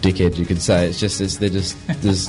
dickheads, you could say. It's just it's, they're just there's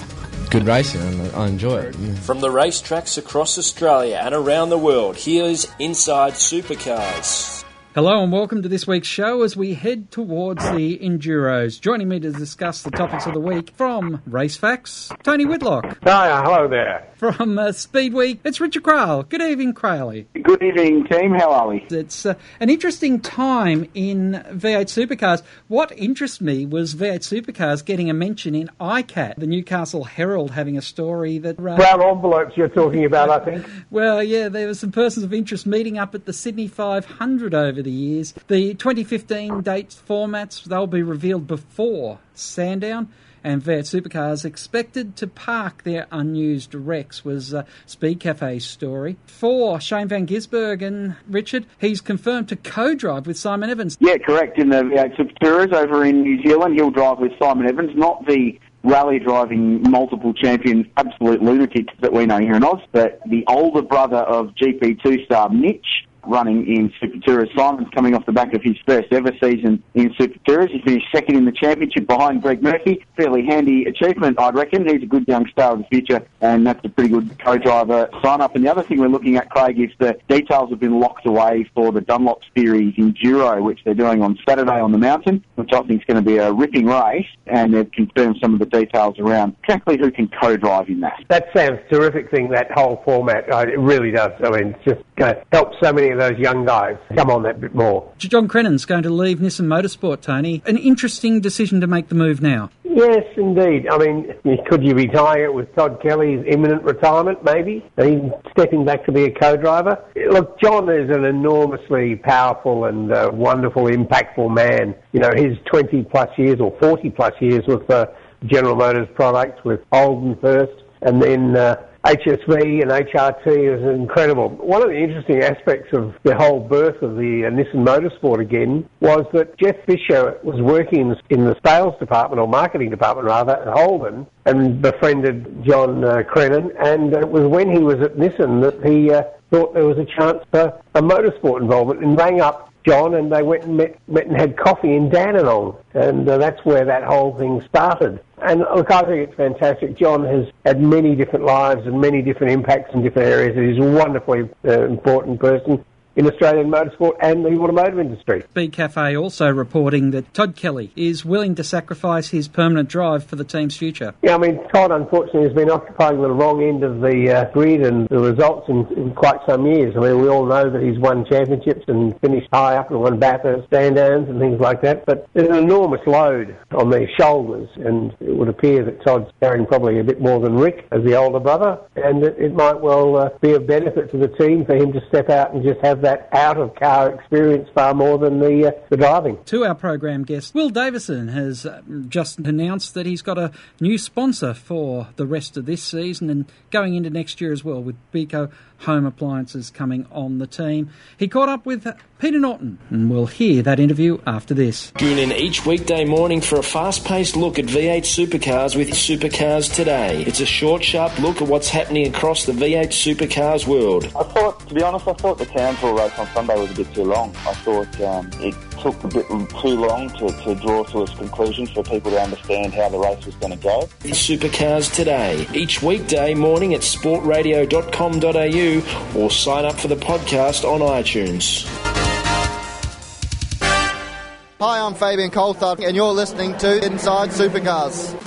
good racing, and I enjoy it. From the racetracks across Australia and around the world, here's Inside Supercars. Hello and welcome to this week's show as we head towards the Enduros. Joining me to discuss the topics of the week from Race Facts, Tony Whitlock. Hi, hello there. From uh, Speed Week, it's Richard Craill. Good evening, Crailey. Good evening, team. How are we? It's uh, an interesting time in V8 Supercars. What interests me was V8 Supercars getting a mention in ICAC, the Newcastle Herald having a story that... Uh, Brown envelopes you're talking about, I think. well, yeah, there were some persons of interest meeting up at the Sydney 500 over the years. The 2015 date formats, they'll be revealed before Sandown and V8 Supercars expected to park their unused wrecks was uh, Speed Cafe's story. For Shane Van Gisbergen Richard, he's confirmed to co-drive with Simon Evans. Yeah, correct. In the V8 Super Tours over in New Zealand, he'll drive with Simon Evans, not the rally driving multiple champion absolute lunatics that we know here in Oz, but the older brother of GP2 star Mitch, running in Super Tours. Simon's coming off the back of his first ever season in Super Tours. He finished second in the championship behind Greg Murphy. Fairly handy achievement, I'd reckon. He's a good young star of the future, and that's a pretty good co-driver sign-up. And the other thing we're looking at, Craig, is the details have been locked away for the Dunlop Series Enduro, which they're doing on Saturday on the mountain, which I think is going to be a ripping race, and they've confirmed some of the details around exactly who can co-drive in that. That sounds terrific thing, that whole format. Uh, it really does. I mean, it's just going to help so many those young guys come on that bit more. John Crennan's going to leave Nissan Motorsport, Tony. An interesting decision to make the move now. Yes, indeed. I mean, could you retire with Todd Kelly's imminent retirement, maybe? He's stepping back to be a co-driver. Look, John is an enormously powerful and uh, wonderful, impactful man. You know, his 20 plus years or 40 plus years with uh, General Motors products, with Holden first, and then uh, HSV and HRT is incredible. One of the interesting aspects of the whole birth of the uh, Nissan Motorsport again was that Jeff Fisher was working in the sales department or marketing department rather at Holden and befriended John uh, Crennan and it was when he was at Nissan that he uh, thought there was a chance for a motorsport involvement and rang up John and they went and met, met and had coffee in Dandenong and uh, that's where that whole thing started. And look, I think it's fantastic. John has had many different lives and many different impacts in different areas. He's a wonderfully uh, important person in Australian motorsport and the automotive industry. Speed Cafe also reporting that Todd Kelly is willing to sacrifice his permanent drive for the team's future. Yeah, I mean, Todd unfortunately has been occupying the wrong end of the uh, grid and the results in, in, quite some years. I mean, we all know that he's won championships and finished high up and won Bathurst stand-downs and things like that, but there's an enormous load on their shoulders and it would appear that Todd's carrying probably a bit more than Rick as the older brother and it, it might well uh, be of benefit to the team for him to step out and just have that out of car experience far more than the, uh, the driving. To our program guest, Will Davison has uh, just announced that he's got a new sponsor for the rest of this season and going into next year as well, with Beko Home Appliances coming on the team. He caught up with Peter Norton, and we'll hear that interview after this. Tune in each weekday morning for a fast paced look at V8 supercars with Supercars Today. It's a short, sharp look at what's happening across the V8 supercars world. I thought, to be honest, I thought the Townsville race on Sunday was a bit too long. I thought um, it took a bit too long to, to draw to its conclusion for people to understand how the race was going to go. Supercars Today, each weekday morning at sportradio.com.au or sign up for the podcast on iTunes. Hi, I'm Fabian Coulthard, and you're listening to Inside Supercars.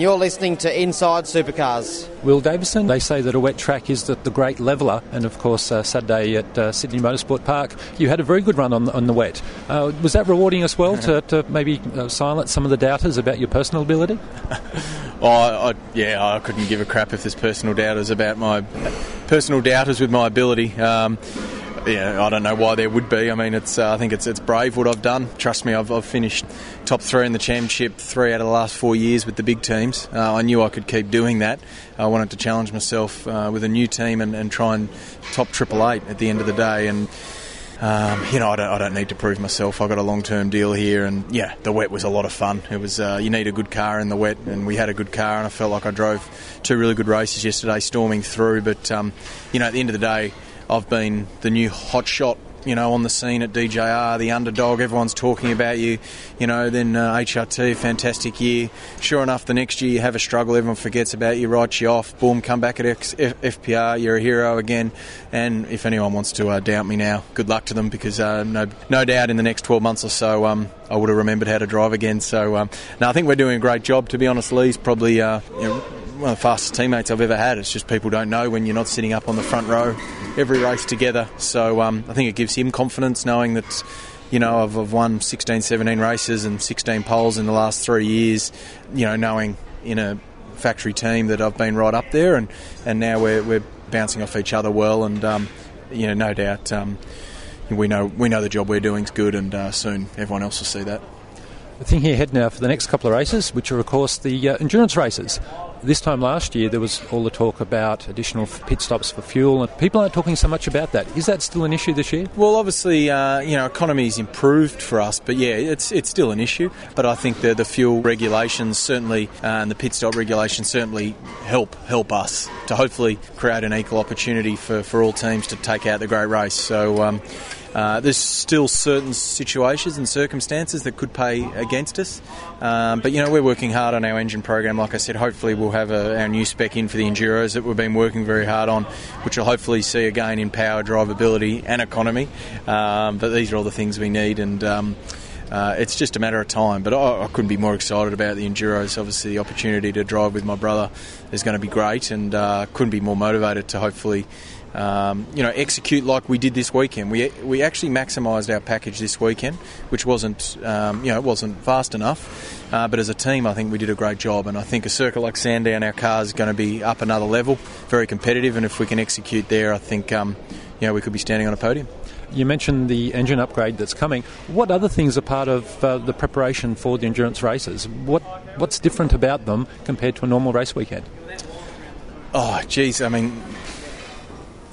and you're listening to Inside Supercars. Will Davison, they say that a wet track is the, the great leveller, and of course, uh, Saturday at uh, Sydney Motorsport Park, you had a very good run on, on the wet. Uh, was that rewarding as well to, to maybe uh, silence some of the doubters about your personal ability? Oh, I, yeah, I couldn't give a crap if there's personal doubters about my personal doubters with my ability. Um, yeah, I don't know why there would be. I mean, it's uh, I think it's it's brave what I've done. Trust me, I've, I've finished top three in the championship three out of the last four years with the big teams. Uh, I knew I could keep doing that. I wanted to challenge myself uh, with a new team and, and try and top Triple Eight at the end of the day. And um, you know, I don't, I don't need to prove myself. I got a long-term deal here, and yeah, the wet was a lot of fun. It was uh, you need a good car in the wet, and we had a good car, and I felt like I drove two really good races yesterday, storming through. But um, you know, at the end of the day, I've been the new hot shot. You know, on the scene at DJR, the underdog, everyone's talking about you. You know, then uh, HRT, fantastic year. Sure enough, the next year you have a struggle, everyone forgets about you, writes you off. Boom, come back at X- F- FPR, you're a hero again. And if anyone wants to uh, doubt me now, good luck to them because uh, no, no doubt in the next 12 months or so, um, I would have remembered how to drive again. So, um, no, I think we're doing a great job. To be honest, Lee's probably uh, you know, one of the fastest teammates I've ever had. It's just people don't know when you're not sitting up on the front row every race together. So um, I think it gives him confidence knowing that, you know, I've, I've won 16, 17 races and 16 poles in the last three years, you know, knowing in a factory team that I've been right up there and, and now we're, we're bouncing off each other well and, um, you know, no doubt um, we know we know the job we're doing is good and uh, soon everyone else will see that. The thing here ahead now for the next couple of races, which are, of course, the uh, endurance races. This time last year, there was all the talk about additional pit stops for fuel, and people aren't talking so much about that. Is that still an issue this year? Well, obviously, uh, you know, economy's improved for us, but yeah, it's it's still an issue. But I think the the fuel regulations certainly uh, and the pit stop regulations certainly help help us to hopefully create an equal opportunity for, for all teams to take out the great race. So. Um, uh, there's still certain situations and circumstances that could pay against us, um, but you know we're working hard on our engine program. Like I said, hopefully we'll have a, our new spec in for the enduros that we've been working very hard on, which will hopefully see a gain in power, drivability, and economy. Um, but these are all the things we need, and um, uh, it's just a matter of time. But I, I, couldn't be more excited about the Enduros. Obviously, the opportunity to drive with my brother is going to be great, and uh, couldn't be more motivated to hopefully. Um, you know, execute like we did this weekend. We we actually maximised our package this weekend, which wasn't um, you know wasn't fast enough. Uh, but as a team, I think we did a great job, and I think a circuit like Sandown, our car is going to be up another level, very competitive, and if we can execute there, I think um, you know we could be standing on a podium. You mentioned the engine upgrade that's coming. What other things are part of uh, the preparation for the endurance races? What what's different about them compared to a normal race weekend? Oh, geez, I mean,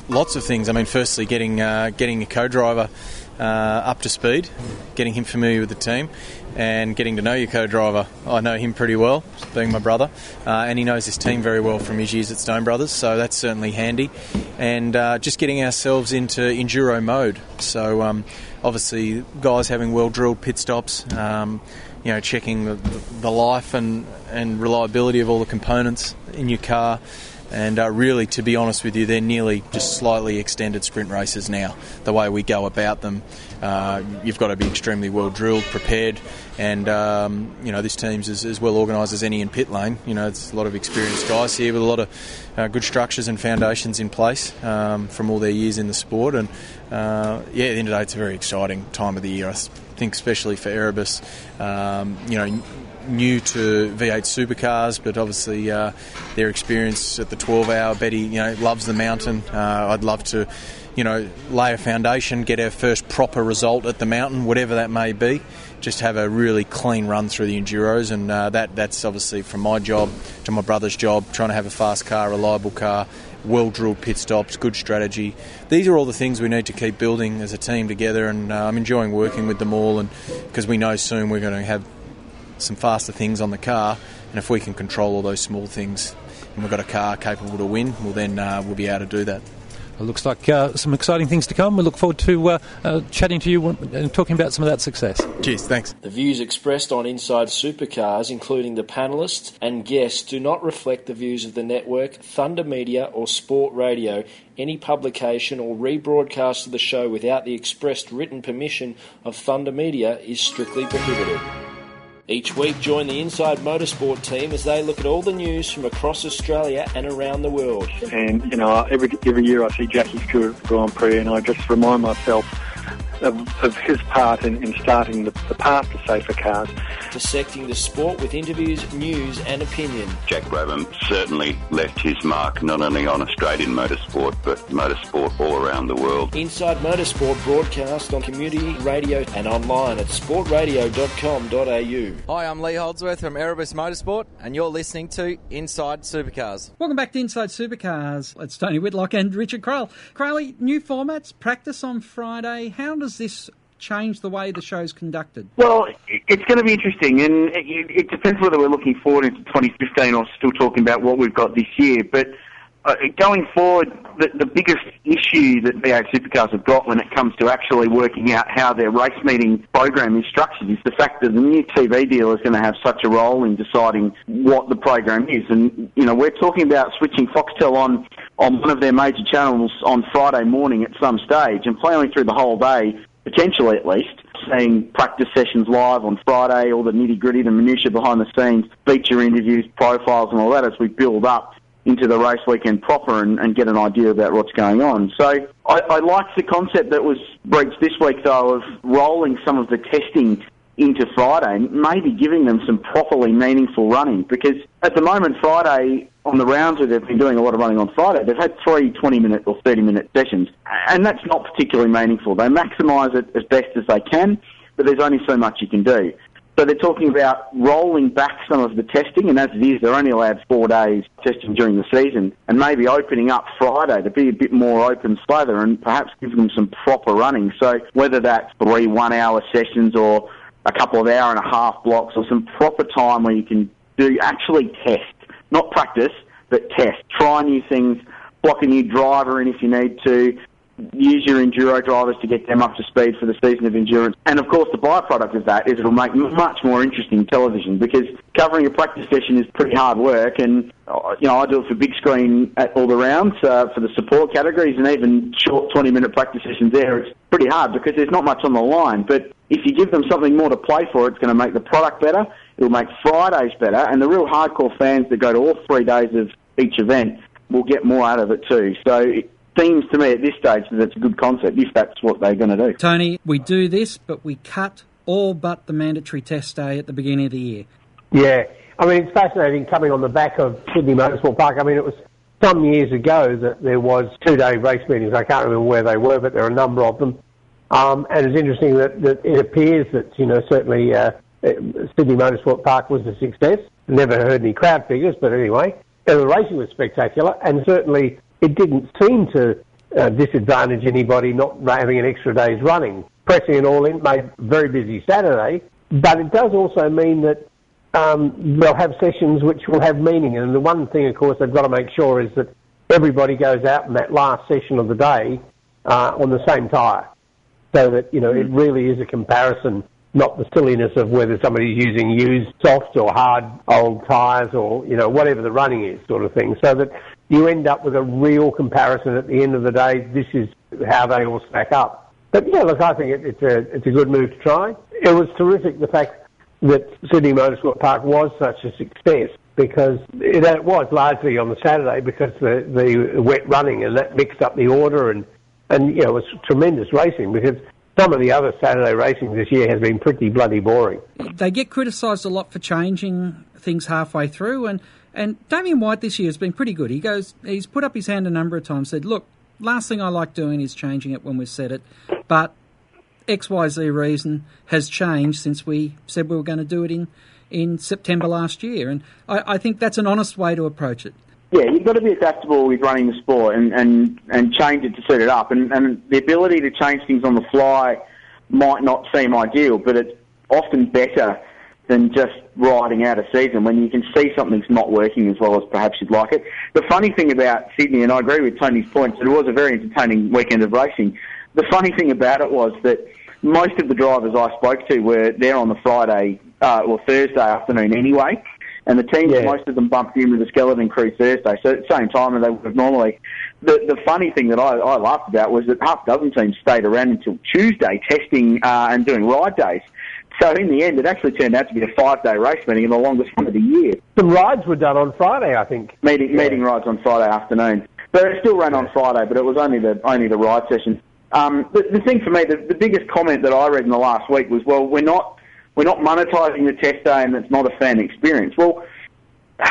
lots of things. I mean, firstly, getting uh, getting a co-driver uh, up to speed, getting him familiar with the team, and getting to know your co-driver. I know him pretty well, being my brother, uh, and he knows his team very well from his years at Stone Brothers, so that's certainly handy. And uh, just getting ourselves into enduro mode. So um, obviously, guys having well-drilled pit stops. Um, you know, checking the, the life and, and reliability of all the components in your car. And uh, really, to be honest with you, they're nearly just slightly extended sprint races now. The way we go about them, uh, you've got to be extremely well drilled, prepared, and um, you know this team's as, as well organised as any in pit lane. You know, it's a lot of experienced guys here with a lot of uh, good structures and foundations in place um, from all their years in the sport. And uh, yeah, at the end of the day, it's a very exciting time of the year. I think, especially for Erebus, um, you know new to V8 supercars, but obviously uh, their experience at the 12 hour. Betty, you know, loves the mountain. Uh, I'd love to, you know, lay a foundation, get our first proper result at the mountain, whatever that may be. Just have a really clean run through the enduros, and uh, that that's obviously from my job to my brother's job, trying to have a fast car, reliable car, well drilled pit stops, good strategy. These are all the things we need to keep building as a team together, and uh, I'm enjoying working with them all, and because we know soon we're going to have some faster things on the car, and if we can control all those small things, and we've got a car capable to win, well then uh, we'll be able to do that. It looks like uh, some exciting things to come. We look forward to uh, uh, chatting to you and talking about some of that success. Cheers, thanks. The views expressed on Inside Supercars, including the panellists and guests, do not reflect the views of the network, Thunder Media, or Sport Radio. Any publication or rebroadcast of the show without the expressed written permission of Thunder Media is strictly prohibited. Each week, join the Inside Motorsport team as they look at all the news from across Australia and around the world. And you know, every every year I see Jackie's Stewart Grand Prix, and I just remind myself of, of his part in, in starting the, the path to safer cars. Dissecting the sport with interviews, news, and opinion. Jack Brabham certainly left his mark not only on Australian motorsport but motorsport all around the world. Inside Motorsport broadcast on community radio and online at sportradio.com.au. Hi, I'm Lee Holdsworth from Erebus Motorsport, and you're listening to Inside Supercars. Welcome back to Inside Supercars. It's Tony Whitlock and Richard Craill. Crailey, new formats, practice on Friday. How does this change the way the show's conducted? Well, it's going to be interesting, and it depends whether we're looking forward into 2015 or still talking about what we've got this year. But uh, going forward, the, the biggest issue that V8 Supercars have got when it comes to actually working out how their race meeting program is structured is the fact that the new TV deal is going to have such a role in deciding what the program is. And, you know, we're talking about switching Foxtel on on one of their major channels on Friday morning at some stage and playing through the whole day, potentially at least, seeing practice sessions live on Friday, all the nitty gritty, the minutiae behind the scenes, feature interviews, profiles, and all that as we build up into the race weekend proper and, and get an idea about what's going on. So I, I like the concept that was breached this week, though, of rolling some of the testing into Friday, maybe giving them some properly meaningful running. Because at the moment, Friday, on the rounds where they've been doing a lot of running on Friday, they've had three 20 minute or 30 minute sessions. And that's not particularly meaningful. They maximise it as best as they can, but there's only so much you can do. So they're talking about rolling back some of the testing, and as it is, they're only allowed four days testing during the season, and maybe opening up Friday to be a bit more open slather and perhaps give them some proper running. So whether that's three one-hour sessions or a couple of hour and a half blocks or some proper time where you can do actually test, not practice, but test. Try new things, block a new driver in if you need to, use your enduro drivers to get them up to speed for the season of endurance. And of course, the byproduct of that is it'll make much more interesting television because covering a practice session is pretty hard work. And uh, you know, I do it for big screen at all the rounds uh, for the support categories and even short 20 minute practice sessions there. It's pretty hard because there's not much on the line. But if you give them something more to play for, it's going to make the product better. It'll make Fridays better, and the real hardcore fans that go to all three days of each event will get more out of it too. So seems to me at this stage that it's a good concept if that's what they're going to do. Tony, we do this, but we cut all but the mandatory test day at the beginning of the year. Yeah, I mean, it's fascinating coming on the back of Sydney Motorsport Park. I mean, it was some years ago that there was two-day race meetings. I can't remember where they were, but there are a number of them. Um, and it's interesting that, that it appears that, you know, certainly uh, Sydney Motorsport Park was a success. Never heard any crowd figures, but anyway, and the racing was spectacular, and certainly it didn't seem to uh, disadvantage anybody not having an extra day's running. Pressing it all in made a very busy Saturday, but it does also mean that um, they'll have sessions which will have meaning. And the one thing, of course, they've got to make sure is that everybody goes out in that last session of the day uh, on the same tyre, so that you know it really is a comparison, not the silliness of whether somebody's using used soft or hard old tyres or you know whatever the running is, sort of thing. So that you end up with a real comparison at the end of the day. This is how they all stack up. But yeah, look, I think it, it's a it's a good move to try. It was terrific the fact that Sydney Motorsport Park was such a success because it, it was largely on the Saturday because the the wet running and that mixed up the order and and you know it was tremendous racing because some of the other Saturday racing this year has been pretty bloody boring. They get criticised a lot for changing things halfway through, and, and Damien White this year has been pretty good. He goes, he's put up his hand a number of times, said, look, last thing I like doing is changing it when we've said it, but XYZ reason has changed since we said we were going to do it in, in September last year. And I, I think that's an honest way to approach it. Yeah, you've got to be adaptable with running the sport and, and, and change it to suit it up. And, and the ability to change things on the fly might not seem ideal, but it's often better than just riding out a season when you can see something's not working as well as perhaps you'd like it. The funny thing about Sydney, and I agree with Tony's point, that it was a very entertaining weekend of racing. The funny thing about it was that most of the drivers I spoke to were there on the Friday uh, or Thursday afternoon anyway, and the teams, most of them bumped in with the skeleton crew Thursday, so at the same time as they would have normally. The, the funny thing that I, I laughed about was that half a dozen teams stayed around until Tuesday testing uh, and doing ride days. So in the end, it actually turned out to be a five-day race meeting and the longest one of the year. Some rides were done on Friday, I think. Meeting meeting rides on Friday afternoon, but it still ran on Friday. But it was only the only the ride session. Um, the, the thing for me, the, the biggest comment that I read in the last week was, well, we're not we're not monetising the test day, and it's not a fan experience. Well,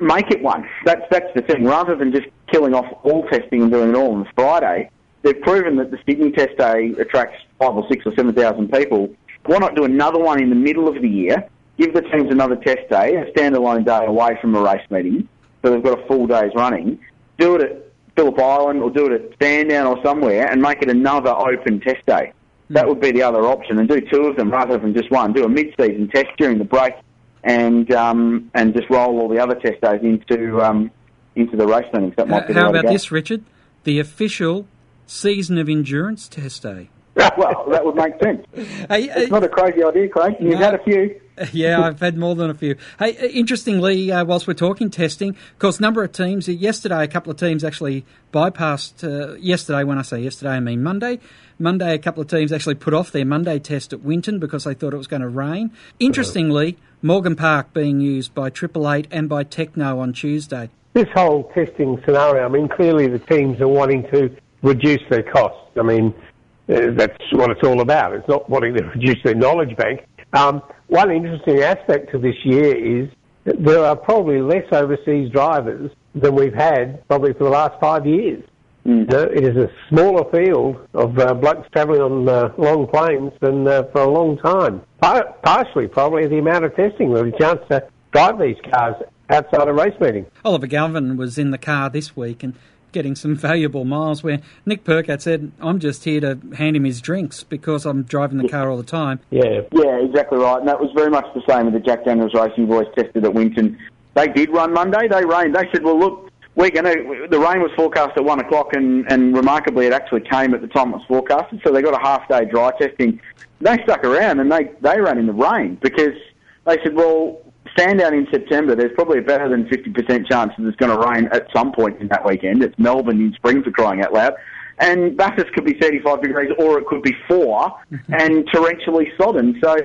make it one. That's that's the thing. Rather than just killing off all testing and doing it all on Friday, they've proven that the Sydney Test Day attracts five or six or seven thousand people. Why not do another one in the middle of the year? Give the teams another test day, a standalone day away from a race meeting, so they've got a full day's running. Do it at Phillip Island or do it at Sandown or somewhere, and make it another open test day. That would be the other option, and do two of them rather than just one. Do a mid-season test during the break, and um, and just roll all the other test days into um, into the race meetings. That might be the How about this, Richard? The official season of endurance test day. well, that would make sense. it's not a crazy idea, Craig. You've had a few. yeah, I've had more than a few. Hey, uh, interestingly, uh, whilst we're talking testing, of course, number of teams. uh, Yesterday, a couple of teams actually bypassed. Uh, yesterday, when I say yesterday, I mean Monday. Monday, a couple of teams actually put off their Monday test at Winton because they thought it was going to rain. Interestingly, Morgan Park being used by Triple Eight and by Tekno on Tuesday. This whole testing scenario, I mean, clearly the teams are wanting to reduce their costs. I mean, uh, that's what it's all about. It's not wanting to reduce their knowledge bank. Um, one interesting aspect of this year is that there are probably less overseas drivers than we've had probably for the last five years. You know, it is a smaller field of uh, blokes travelling on uh, long planes than uh, for a long time. Par- partially, probably the amount of testing, the chance to drive these cars outside a race meeting. Oliver Gavin was in the car this week and getting some valuable miles where Nick Percat said, I'm just here to hand him his drinks because I'm driving the car all the time. Yeah. Yeah, exactly right. And that was very much the same with the Jack Daniels Racing Boys tested at Winton. They did run Monday. They rained. They said, well, look, we're going to, the rain was forecast at one o'clock and, and remarkably it actually came at the time it was forecasted. So they got a half day dry testing. They stuck around and they, they ran in the rain because they said, well, Sandown in September, there's probably a better than 50% chance that it's going to rain at some point in that weekend. It's Melbourne in spring for crying out loud. And Bathurst could be 35 degrees or it could be 4 and torrentially sodden. So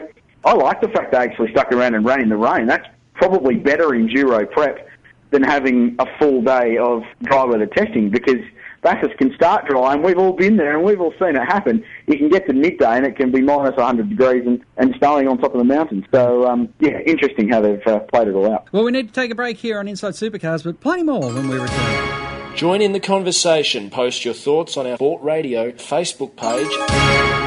I like the fact they actually stuck around and ran in the rain. That's probably better in enduro prep than having a full day of dry weather testing because Bathurst can start dry and we've all been there and we've all seen it happen. You can get to midday and it can be minus 100 degrees and, and snowing on top of the mountains. So, um, yeah, interesting how they've uh, played it all out. Well, we need to take a break here on Inside Supercars, but plenty more when we return. Join in the conversation. Post your thoughts on our Sport Radio Facebook page.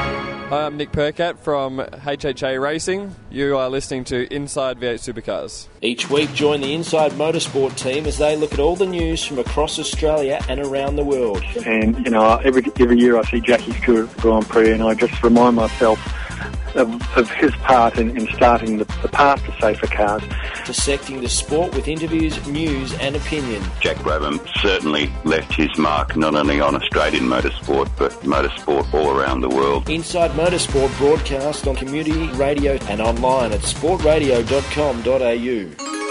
Hi, I'm Nick Percat from HHA Racing. You are listening to Inside V8 Supercars. Each week, join the Inside Motorsport team as they look at all the news from across Australia and around the world. And, you know, every, every year I see Jackie's Stewart at the Grand Prix and I just remind myself of, of his part in, in starting the, the path to safer cars. Dissecting the sport with interviews, news, and opinion. Jack Brabham certainly left his mark not only on Australian motorsport but motorsport all around the world. Inside Motorsport broadcast on community radio and online at sportradio.com.au.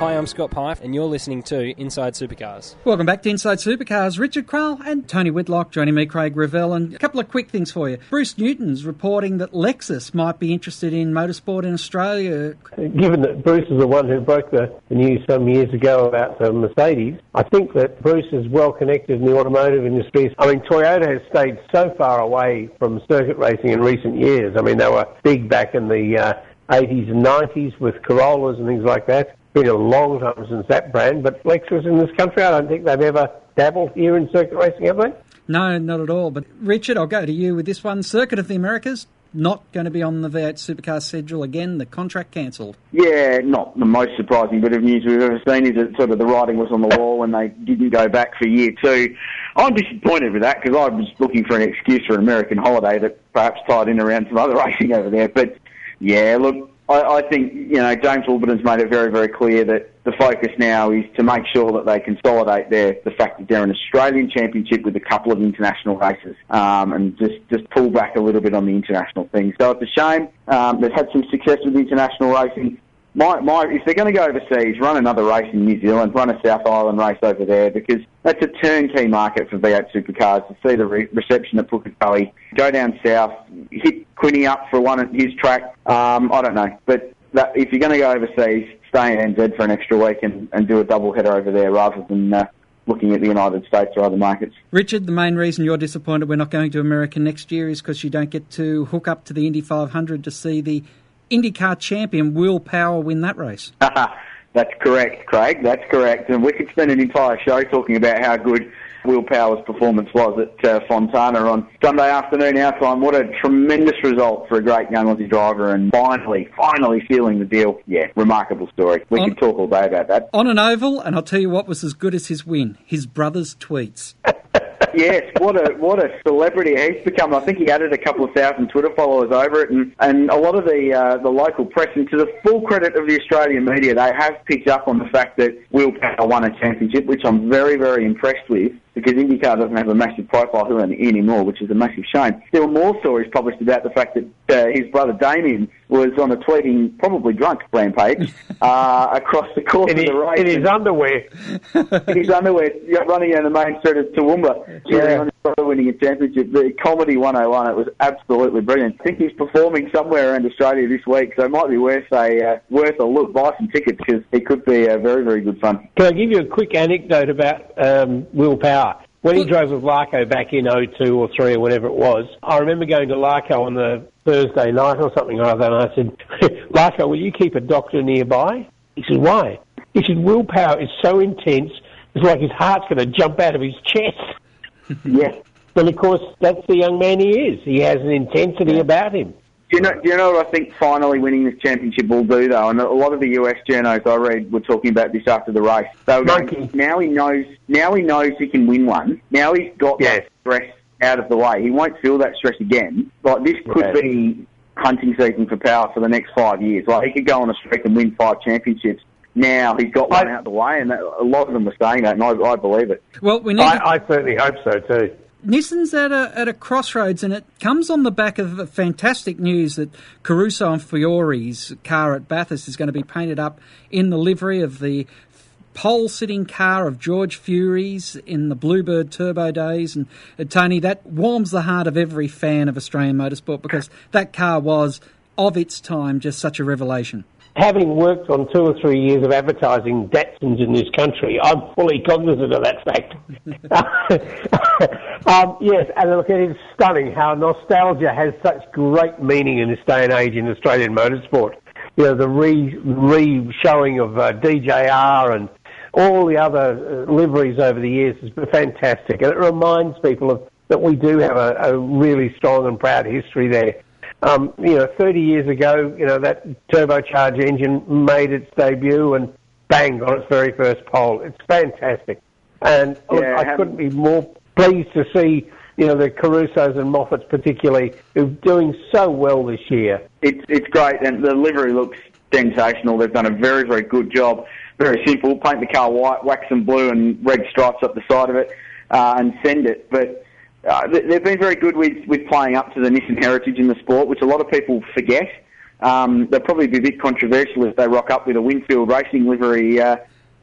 Hi, I'm Scott Pye, and you're listening to Inside Supercars. Welcome back to Inside Supercars. Richard Craill and Tony Whitlock joining me, Craig Revell, and a couple of quick things for you. Bruce Newton's reporting that Lexus might be interested in motorsport in Australia. Given that Bruce is the one who broke the, the news some years ago about the Mercedes, I think that Bruce is well connected in the automotive industry. I mean, Toyota has stayed so far away from circuit racing in recent years. I mean, they were big back in the uh, 80s and 90s with Corollas and things like that. Been a long time since that brand, but Lexus in this country, I don't think they've ever dabbled here in circuit racing, have they? No, not at all. But Richard, I'll go to you with this one. Circuit of the Americas not going to be on the V8 Supercar schedule again. The contract cancelled. Yeah, not the most surprising bit of news we've ever seen is that sort of the writing was on the wall when they didn't go back for year two. I'm disappointed with that because I was looking for an excuse for an American holiday that perhaps tied in around some other racing over there. But yeah, look, I, I think you know James Warburton's made it very, very clear that the focus now is to make sure that they consolidate their the fact that they're an Australian championship with a couple of international races, um, and just just pull back a little bit on the international thing. So it's a shame. Um, they've had some success with international racing. My, my, if they're going to go overseas, run another race in New Zealand, run a South Island race over there because that's a turnkey market for V8 supercars to see the re- reception at Pukekohe. Go down south, hit Quinny up for one at his track. Um, I don't know, but that, if you're going to go overseas, stay in NZ for an extra week and, and do a double header over there rather than uh, looking at the United States or other markets. Richard, the main reason you're disappointed we're not going to America next year is because you don't get to hook up to the Indy 500 to see the IndyCar champion Will Power win that race. That's correct, Craig. That's correct. And we could spend an entire show talking about how good Will Power's performance was at uh, Fontana on Sunday afternoon our time. What a tremendous result for a great young Aussie driver and finally, finally sealing the deal. Yeah, remarkable story. We On- could talk all day about that. On an oval, and I'll tell you what was as good as his win his brother's tweets. yes, what a what a celebrity he's become. I think he added a couple of thousand Twitter followers over it, and, and a lot of the uh, the local press. And to the full credit of the Australian media, they have picked up on the fact that Will Power won a championship, which I'm very very impressed with. Because IndyCar doesn't have a massive profile here anymore, which is a massive shame. There were more stories published about the fact that uh, his brother Damien was on a tweeting, probably drunk, rampage uh, across the course In of the his- race. in his underwear. in his underwear, running down the main street of Toowoomba, cheering on his brother winning a championship. The comedy 101, it was absolutely brilliant. I think he's performing somewhere around Australia this week, so it might be worth a uh, worth a look. Buy some tickets because it could be uh, very very good fun. Can I give you a quick anecdote about um, Will Power? When he drove with Larko back in 02 or 3 or whatever it was, I remember going to Larko on the Thursday night or something or other, and I said, Larko, will you keep a doctor nearby? He said, why? He said, Will Power is so intense, it's like his heart's going to jump out of his chest. yeah. But of course, that's the young man he is. He has an intensity about him. Do you know? Do you know what I think? Finally, winning this championship will do, though. And a lot of the US journos I read were talking about this after the race. They were going, now he knows. Now he knows he can win one. Now he's got that stress out of the way. He won't feel that stress again. Like this could Yeah. be hunting season for Power for the next five years. Like he could go on a streak and win five championships. Now he's got one out of the way, and that, a lot of them were saying that, and I, I believe it. Well, we need. I, I certainly hope so too. Nissan's at a at a crossroads, and it comes on the back of the fantastic news that Caruso and Fiore's car at Bathurst is going to be painted up in the livery of the pole-sitting car of George Fury's in the Bluebird Turbo days. And uh, Tony, that warms the heart of every fan of Australian motorsport because that car was of its time just such a revelation. Having worked on two or three years of advertising Datsuns in this country, I'm fully cognizant of that fact. um, yes, and look, it is stunning how nostalgia has such great meaning in this day and age in Australian motorsport. You know, the re re showing of uh, DJR and all the other uh, liveries over the years has been fantastic, and it reminds people of that we do have a, a really strong and proud history there. Um, you know, 30 years ago, you know, that turbocharged engine made its debut and bang on its very first pole. It's fantastic. And look, I couldn't be more pleased to see, you know, the Carusos and Moffats particularly, who are doing so well this year. It's it's great, and the livery looks sensational. They've done a very very good job. Very simple: paint the car white, wax some blue and red stripes up the side of it, uh, and send it. But uh, they- they've been very good with with playing up to the Nissan heritage in the sport, which a lot of people forget. Um, they'll probably be a bit controversial if they rock up with a Winfield Racing livery uh,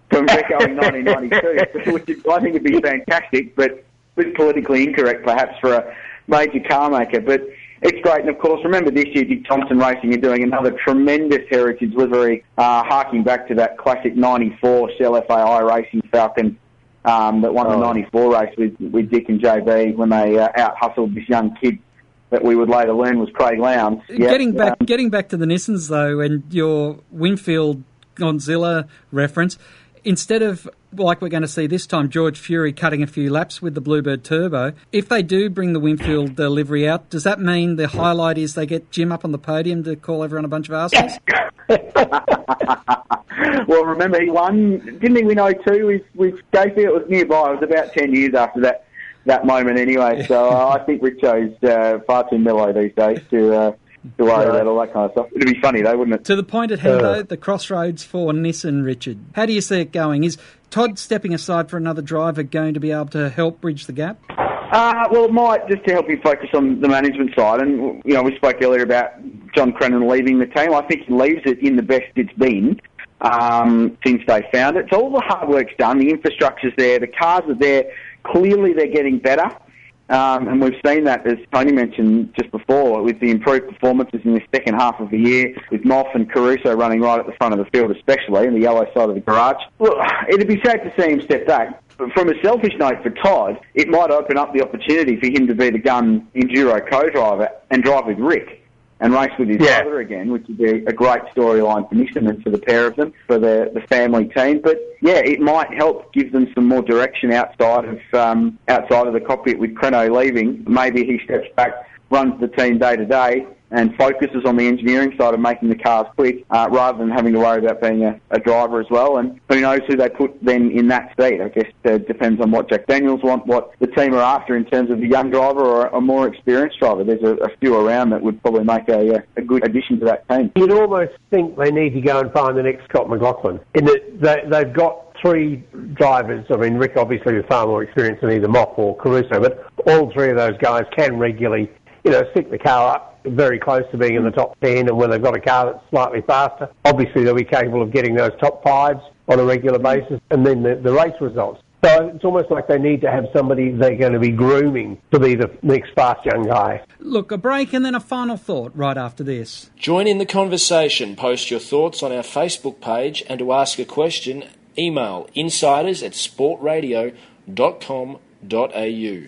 from Greco in 1992, which is- I think would be fantastic, but a bit politically incorrect perhaps for a major car maker. But it's great, and of course, remember this year Dick Johnson Racing are doing another tremendous heritage livery, uh, harking back to that classic '94 Shell FAI Racing Falcon um, that won the '94 race with with Dick and JB when they uh, out hustled this young kid that we would later learn was Craig Lowndes. Yeah, getting back, um, getting back to the Nissans though, and your Winfield Godzilla reference, instead of like we're going to see this time, George Fury cutting a few laps with the Bluebird Turbo. If they do bring the Winfield uh, livery out, does that mean the highlight is they get Jim up on the podium to call everyone a bunch of assholes? well, remember he won, didn't he win 02 with, with Casey? It was nearby. It was about 10 years after that that moment anyway. So uh, I think Richo's uh, far too mellow these days to uh, to worry about all that kind of stuff. It'd be funny though, wouldn't it? To the point at hand, Uh. though, the crossroads for Nissan, Richard. How do you see it going? Is Todd stepping aside for another driver going to be able to help bridge the gap? Uh, well, it might just to help you focus on the management side. And you know, we spoke earlier about John Crennan leaving the team. I think he leaves it in the best it's been um, since they found it. So all the hard work's done. The infrastructure's there. The cars are there. Clearly, they're getting better. Um, and we've seen that, as Tony mentioned just before, with the improved performances in the second half of the year, with Moff and Caruso running right at the front of the field, especially in the yellow side of the garage. Look, it'd be safe to see him step back. But from a selfish note for Todd, it might open up the opportunity for him to be the gun enduro co-driver and drive with Rick and race with his Yeah. brother again, which would be a great storyline for Nissan and for the pair of them, for the, the family team. But yeah, it might help give them some more direction outside of um, outside of the cockpit with Creno leaving. Maybe he steps back, runs the team day to day, and focuses on the engineering side of making the cars quick, uh, rather than having to worry about being a, a driver as well. And who knows who they put then in that seat? I guess it depends on what Jack Daniels want, what the team are after in terms of a young driver or a more experienced driver. There's a, a few around that would probably make a, a good addition to that team. You'd almost think they need to go and find the next Scott McLaughlin. In that they, they've got three drivers. I mean, Rick obviously is far more experienced than either Mock or Caruso, but all three of those guys can regularly, you know, stick the car up very close to being in the top 10 and when they've got a car that's slightly faster, obviously they'll be capable of getting those top fives on a regular basis and then the, the race results. So it's almost like they need to have somebody they're going to be grooming to be the next fast young guy. Look, a break and then a final thought right after this. Join in the conversation. Post your thoughts on our Facebook page and to ask a question, email insiders at sportradio.com.au.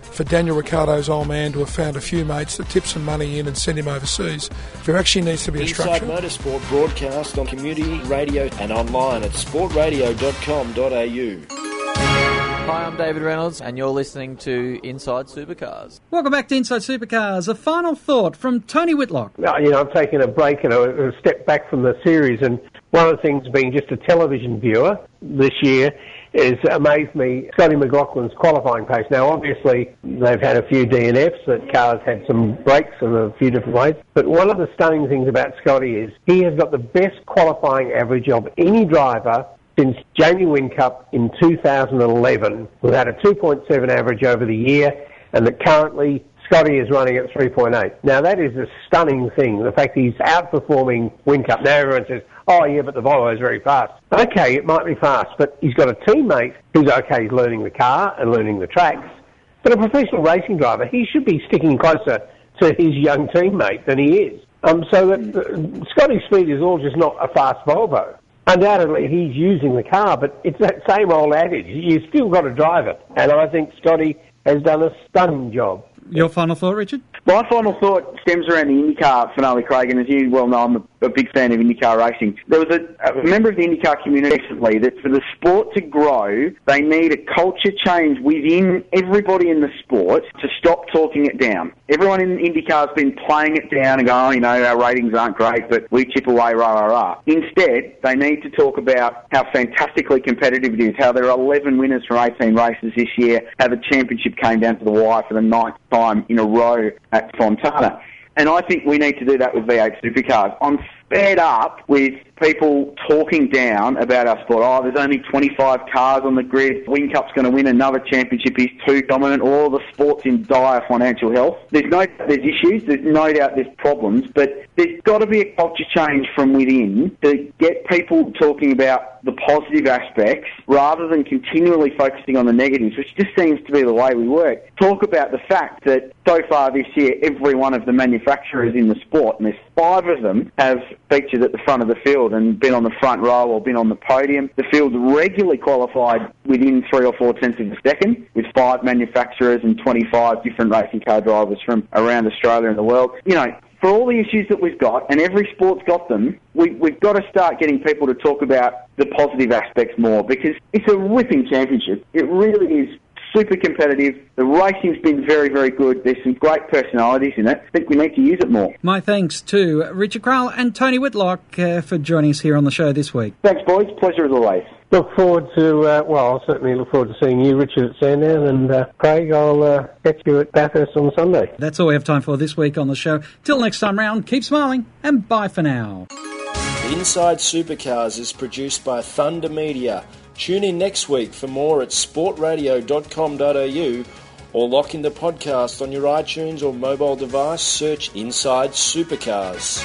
For Daniel Ricciardo's old man to have found a few mates that tip some money in and send him overseas, there actually needs to be a Inside structure. Motorsport broadcast on community radio and online at sportradio.com.au. Hi, I'm David Reynolds, and you're listening to Inside Supercars. Welcome back to Inside Supercars. A final thought from Tony Whitlock. You know, I've taken a break and a, a step back from the series, and one of the things being just a television viewer this year is amazed me Scotty McLaughlin's qualifying pace. Now, obviously, they've had a few DNFs that cars had some breaks in a few different ways, but one of the stunning things about Scotty is he has got the best qualifying average of any driver since Jamie Whincup in 2011, who had a 2.7 average over the year, and that currently Scotty is running at 3.8. Now that is a stunning thing. The fact he's outperforming Whincup. Now everyone says, "Oh yeah, but the Volvo is very fast." Okay, it might be fast, but he's got a teammate who's okay. He's learning the car and learning the tracks. But a professional racing driver, he should be sticking closer to his young teammate than he is. Um, so that uh, Scotty's speed is all just not a fast Volvo. Undoubtedly, he's using the car, but it's that same old adage. You still got to drive it. And I think Scotty has done a stunning job. Your final thought, Richard? My final thought stems around the IndyCar finale, Craig, and as you well know, I'm a, a big fan of IndyCar racing. There was a, a member of the IndyCar community recently that for the sport to grow, they need a culture change within everybody in the sport to stop talking it down. Everyone in IndyCar has been playing it down and going, oh, you know, our ratings aren't great, but we chip away, rah, rah, rah. Instead, they need to talk about how fantastically competitive it is, how there are 11 winners from 18 races this year, how the championship came down to the wire for the ninth time in a row at Fontana. And I think we need to do that with V8 supercars. I'm fed up with people talking down about our sport. Oh, there's only 25 cars on the grid. Whincup's going to win another championship. He's too dominant. All the sport's in dire financial health. There's no there's issues. There's no doubt there's problems, but there's got to be a culture change from within to get people talking about the positive aspects rather than continually focusing on the negatives, which just seems to be the way we work. Talk about the fact that so far this year, every one of the manufacturers in the sport, and there's five of them, have featured at the front of the field and been on the front row or been on the podium. The field's regularly qualified within three or four tenths of a second, with five manufacturers and 25 different racing car drivers from around Australia and the world. You know, for all the issues that we've got, and every sport's got them, we, we've got to start getting people to talk about the positive aspects more because it's a whipping championship. It really is super competitive. The racing's been very, very good. There's some great personalities in it. I think we need to use it more. My thanks to Richard Craill and Tony Whitlock uh, for joining us here on the show this week. Thanks, boys. Pleasure as always. Look forward to, uh, well, I'll certainly look forward to seeing you, Richard, at Sandown, and uh, Craig, I'll uh, catch you at Bathurst on Sunday. That's all we have time for this week on the show. Till next time round, keep smiling and bye for now. Inside Supercars is produced by Thunder Media. Tune in next week for more at sportradio.com.au or lock in the podcast on your iTunes or mobile device. Search Inside Supercars.